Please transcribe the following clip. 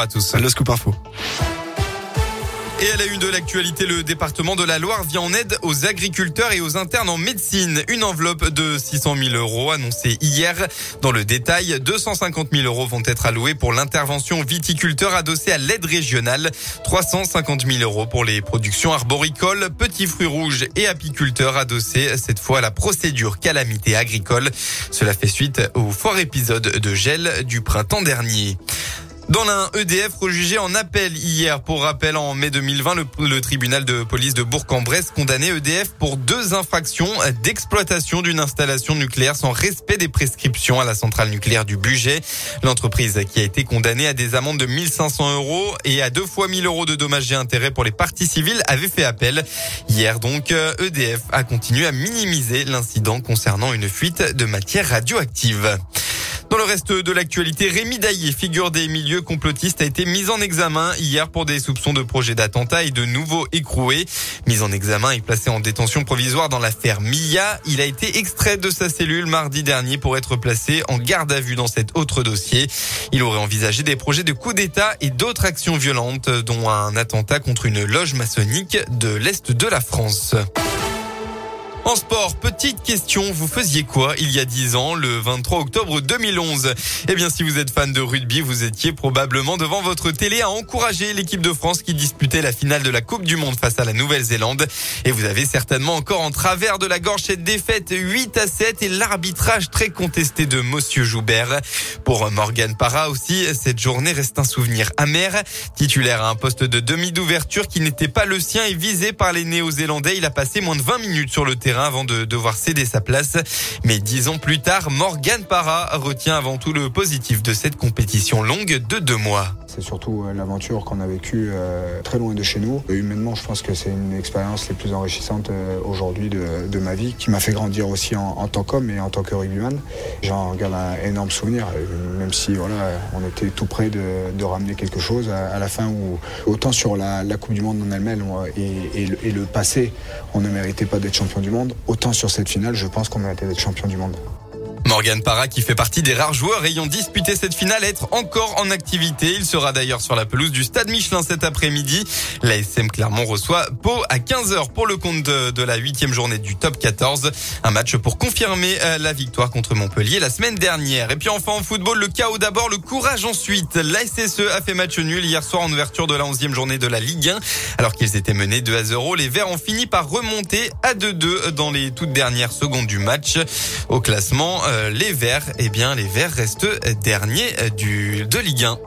à tous. Le scoop info. Et à la une de l'actualité, le département de la Loire vient en aide aux agriculteurs et aux internes en médecine. Une enveloppe de 600 000 euros annoncée hier. Dans le détail, 250 000 euros vont être alloués pour l'intervention viticulteur adossée à l'aide régionale. 350 000 euros pour les productions arboricoles, petits fruits rouges et apiculteurs adossés cette fois à la procédure calamité agricole. Cela fait suite au fort épisode de gel du printemps dernier. Dans l'un, EDF rejugé en appel hier. Pour rappel, en mai 2020, le, tribunal de police de Bourg-en-Bresse condamnait EDF pour deux infractions d'exploitation d'une installation nucléaire sans respect des prescriptions à la centrale nucléaire du budget. L'entreprise qui a été condamnée à des amendes de 1500 euros et à deux fois 1000 euros de dommages et intérêts pour les parties civiles avait fait appel. Hier donc, EDF a continué à minimiser l'incident concernant une fuite de matière radioactive. Dans le reste de l'actualité, Rémi Daillé, figure des milieux complotistes, a été mis en examen hier pour des soupçons de projet d'attentat et de nouveaux écroués. Mis en examen et placé en détention provisoire dans l'affaire Mia, il a été extrait de sa cellule mardi dernier pour être placé en garde à vue dans cet autre dossier. Il aurait envisagé des projets de coup d'État et d'autres actions violentes, dont un attentat contre une loge maçonnique de l'Est de la France. En sport, petite question, vous faisiez quoi il y a 10 ans, le 23 octobre 2011 Eh bien, si vous êtes fan de rugby, vous étiez probablement devant votre télé à encourager l'équipe de France qui disputait la finale de la Coupe du Monde face à la Nouvelle-Zélande. Et vous avez certainement encore en travers de la gorge cette défaite 8 à 7 et l'arbitrage très contesté de Monsieur Joubert. Pour Morgan Parra aussi, cette journée reste un souvenir amer. Titulaire à un poste de demi d'ouverture qui n'était pas le sien et visé par les Néo-Zélandais, il a passé moins de 20 minutes sur le terrain avant de devoir céder sa place. Mais dix ans plus tard, Morgan Parra retient avant tout le positif de cette compétition longue de deux mois. C'est surtout euh, l'aventure qu'on a vécue euh, très loin de chez nous. humainement, je pense que c'est une expérience les plus enrichissantes euh, aujourd'hui de, ma vie, qui m'a fait grandir aussi en, tant qu'homme et en tant que rugbyman. J'en garde un énorme souvenir, même si voilà, on était tout près de, ramener quelque chose à, la fin où autant sur la, Coupe du Monde en elle-même et, et le passé, on ne méritait pas d'être champion du monde, autant sur cette finale, je pense qu'on méritait d'être champion du monde. Morgan Parra qui fait partie des rares joueurs ayant disputé cette finale être encore en activité. Il sera d'ailleurs sur la pelouse du Stade Michelin cet après-midi. L'ASM Clermont reçoit Pau à 15h pour le compte de, la huitième journée du top 14. Un match pour confirmer euh, la victoire contre Montpellier la semaine dernière. Et puis enfin en football, le chaos d'abord, le courage ensuite. La SSE a fait match nul hier soir en ouverture de la 11e journée de la Ligue 1. Alors qu'ils étaient menés 2 à 0, les Verts ont fini par remonter à 2-2 dans les toutes dernières secondes du match. Au classement, euh, les Verts, eh bien, les Verts restent derniers du, de Ligue 1.